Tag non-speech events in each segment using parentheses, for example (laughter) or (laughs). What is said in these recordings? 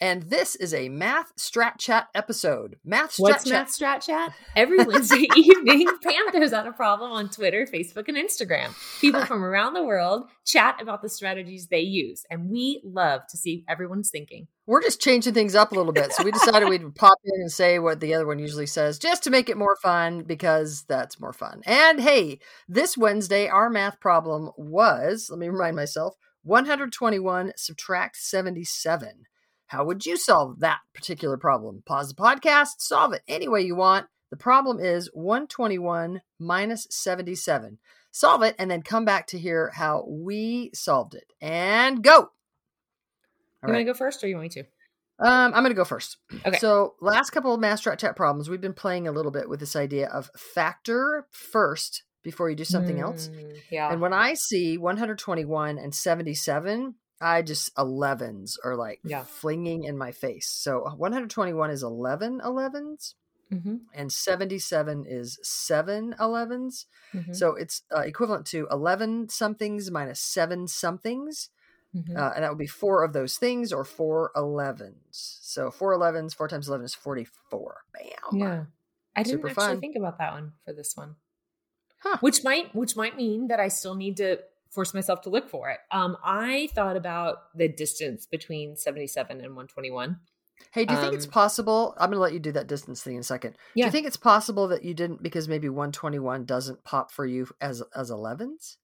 And this is a Math Strat Chat episode. Math Strat What's Chat. Math Strat Chat? (laughs) Every Wednesday evening, Pam throws out a problem on Twitter, Facebook, and Instagram. People from around the world chat about the strategies they use, and we love to see everyone's thinking. We're just changing things up a little bit. So we decided we'd (laughs) pop in and say what the other one usually says just to make it more fun because that's more fun. And hey, this Wednesday, our math problem was let me remind myself 121 subtract 77. How would you solve that particular problem? Pause the podcast, solve it any way you want. The problem is 121 minus 77. Solve it and then come back to hear how we solved it. And go. All you right. want to go first or you want me to? Um, I'm going to go first. Okay. So, last couple of Strat Chat problems, we've been playing a little bit with this idea of factor first before you do something mm, else. Yeah. And when I see 121 and 77, I just 11s are like yeah. flinging in my face. So 121 is 11 11s. Mm-hmm. And 77 is 7 11s. Mm-hmm. So it's uh, equivalent to 11 somethings minus 7 somethings. Mm-hmm. Uh, and that would be four of those things or four 11s. So four 11s, four times 11 is 44. Bam. Yeah. I didn't Super actually fun. think about that one for this one. Huh. Which might which might mean that I still need to force myself to look for it. Um, I thought about the distance between 77 and 121. Hey, do you think it's Um, possible? I'm going to let you do that distance thing in a second. Do you think it's possible that you didn't because maybe 121 doesn't pop for you as as 11s?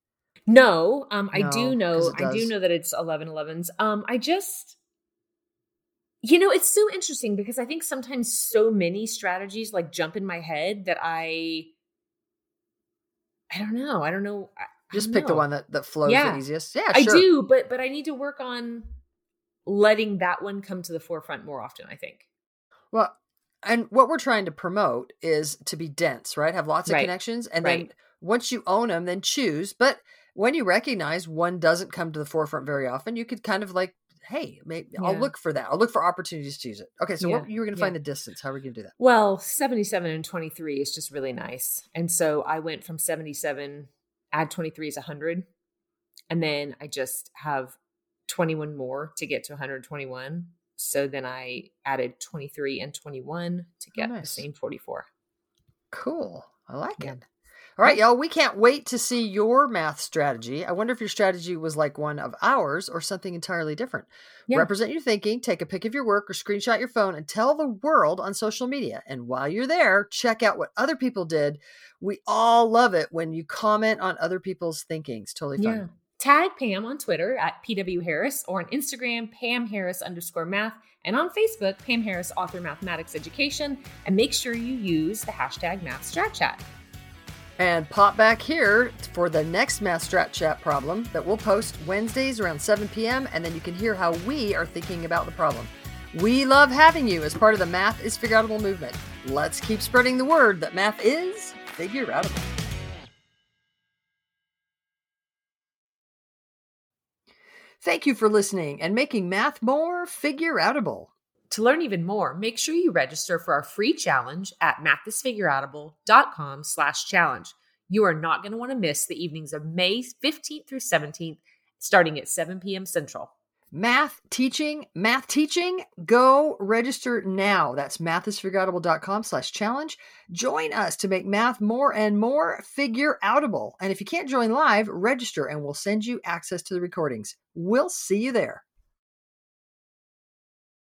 No, um, I do know. I do know that it's 11 11s. Um, I just, you know, it's so interesting because I think sometimes so many strategies like jump in my head that I, I don't know. I don't know. Just pick the one that that flows Yeah. the easiest. Yeah, I do, but but I need to work on letting that one come to the forefront more often. I think. Well, and what we're trying to promote is to be dense, right? Have lots of Right. connections, and then once you own them, then choose. But when you recognize one doesn't come to the forefront very often, you could kind of like, hey, maybe I'll look for that. I'll look for opportunities to use it. Okay, so what you were going to yeah. find the distance? How are we going to do that? Well, 77 and 23 is just really nice. And so I went from 77, add 23 is 100. And then I just have 21 more to get to 121. So then I added 23 and 21 to oh, get the Oh, nice. same 44. Cool. I like Yeah. it. All right, y'all. We can't wait to see your math strategy. I wonder if your strategy was like one of ours or something entirely different. Yeah. Represent your thinking, take a pic of your work or screenshot your phone and tell the world on social media. And while you're there, check out what other people did. We all love it when you comment on other people's thinkings. Totally fun. Yeah. Tag Pam on Twitter at PW Harris or on Instagram, Pam Harris underscore math, and on Facebook, Pam Harris Author Mathematics Education. And make sure you use the hashtag Math Strat Chat. And pop back here for the next Math Strat Chat problem that we'll post Wednesdays around 7 p.m. And then you can hear how we are thinking about the problem. We love having you as part of the Math is Figure movement. Let's keep spreading the word that math is figure. Thank you for listening and making math more figure. To learn even more, make sure you register for our free challenge at mathisfigureoutable.com slash challenge. You are not going to want to miss the evenings of May 15th through 17th, starting at 7 p.m. Central. Math teaching, math teaching, go register now. That's mathisfigureoutable.com slash challenge. Join us to make math more and more figure outable. And if you can't join live, register and we'll send you access to the recordings. We'll see you there.